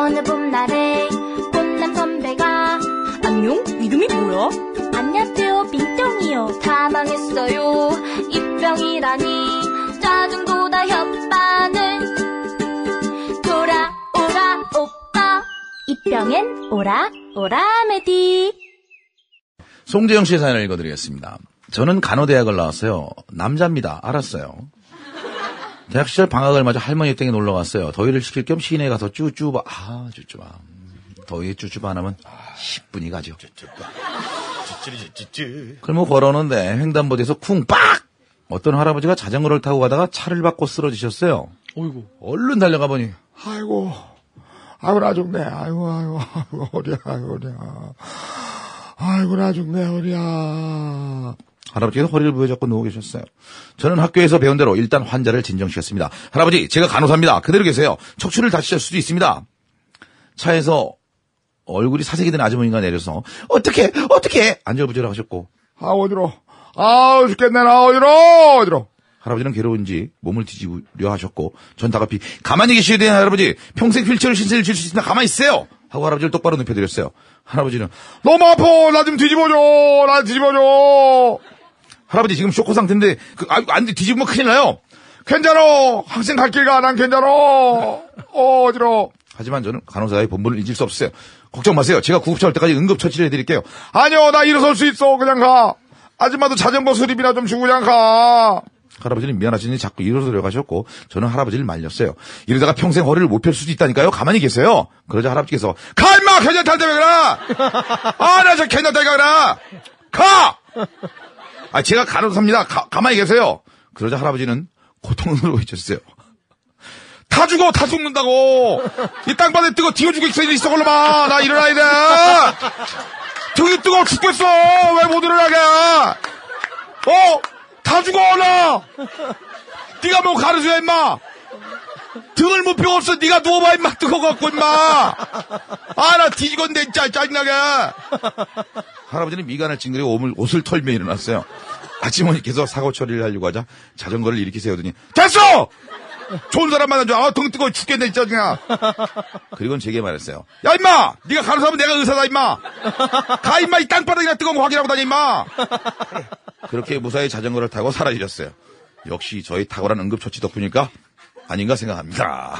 어느 봄날에 꽃남 선배가 안녕? 이름이 뭐야? 안녕하세요 빈병이요 다 망했어요 입병이라니 짜증보다 혓바늘 돌아오라 오빠 입병엔 오라 오라 메디 송재영 씨의 사연을 읽어드리겠습니다. 저는 간호대학을 나왔어요. 남자입니다. 알았어요. 대학 시절 방학을 맞아 할머니 댁에 놀러 갔어요. 더위를 식힐 겸 시내에 가서 쭈쭈바, 아, 쭈쭈바. 음, 더위에 쭈쭈바 안 하면 10분이 가죠. 그럼 걸어오는데 횡단보도에서 쿵, 빡! 어떤 할아버지가 자전거를 타고 가다가 차를 받고 쓰러지셨어요. 어이구. 얼른 달려가 보니, 아이고, 아이고, 나 죽네. 아이고, 아이고, 아이고, 어디야, 아이고, 어디야. 아이고, 나 죽네, 어디야. 할아버지가 허리를 부여잡고 누워 계셨어요. 저는 학교에서 배운 대로 일단 환자를 진정시켰습니다. 할아버지, 제가 간호사입니다. 그대로 계세요. 척추를 다치실 수도 있습니다. 차에서 얼굴이 사색이 된 아주머니가 내려서 어떻게 어떻게 안절부절 하셨고 아, 어디로. 아, 죽겠네, 나 어디로, 어디로. 할아버지는 괴로운지 몸을 뒤집으려 하셨고 전 다급히 가만히 계셔야 돼요 할아버지 평생 휠체어 신세를 질 수 있으면 가만히 있으세요 하고 할아버지를 똑바로 눕혀드렸어요 할아버지는 너무 아파. 나 좀 뒤집어줘. 나 뒤집어줘. 할아버지 지금 쇼크 상태인데 그, 아, 안 돼, 뒤집으면 큰일 나요 괜찮아. 학생 갈 길 가. 난 괜찮아. 어, 어디로. 하지만 저는 간호사의 본분을 잊을 수 없어요 걱정 마세요 제가 구급차 올 때까지 응급처치를 해드릴게요 아니요, 나 일어설 수 있어. 그냥 가. 아줌마도 자전거 수리비나 좀 주고 그냥 가. 할아버지는 미안하시니 자꾸 일어서려 가셨고 저는 할아버지를 말렸어요. 이러다가 평생 허리를 못 펼 수도 있다니까요. 가만히 계세요. 그러자 할아버지께서 가 임마 괜찮다 때왜 그래? 아나 저 괜찮다 왜 그래? 가! 아 제가 간호사입니다. 가, 가만히 계세요. 그러자 할아버지는 고통으로 외쳤어요. 다 죽어 다 죽는다고 이 땅바닥에 뜨고 뒤어 죽어 있어 있어 걸로마 나 일어나야 돼 등이 뜨거워 죽겠어 왜 못 일어나게 어? 다 죽어 나 네가 뭐 가르쳐야 임마 등을 못 펴없어. 네가 누워봐 임마. 뜨거워갖고 임마. 아 나 뒤지건데 진짜 짜증나게. 할아버지는 미간을 찡그리고 옷을, 털며 일어났어요. 아주머니께서 사고 처리를 하려고 하자 자전거를 이렇게 세우더니 됐어! 좋은 사람 만나줘. 아 등 뜨거워 죽겠네 진짜 그냥 그리고는 제게 말했어요. 야 임마! 네가 간호사면 내가 의사다 임마. 가 임마. 이 땅바닥이나 뜨거운 거 확인하고 다니 임마. 그렇게 무사히 자전거를 타고 사라지셨어요. 역시 저희 탁월한 응급처치 덕분일까? 아닌가 생각합니다.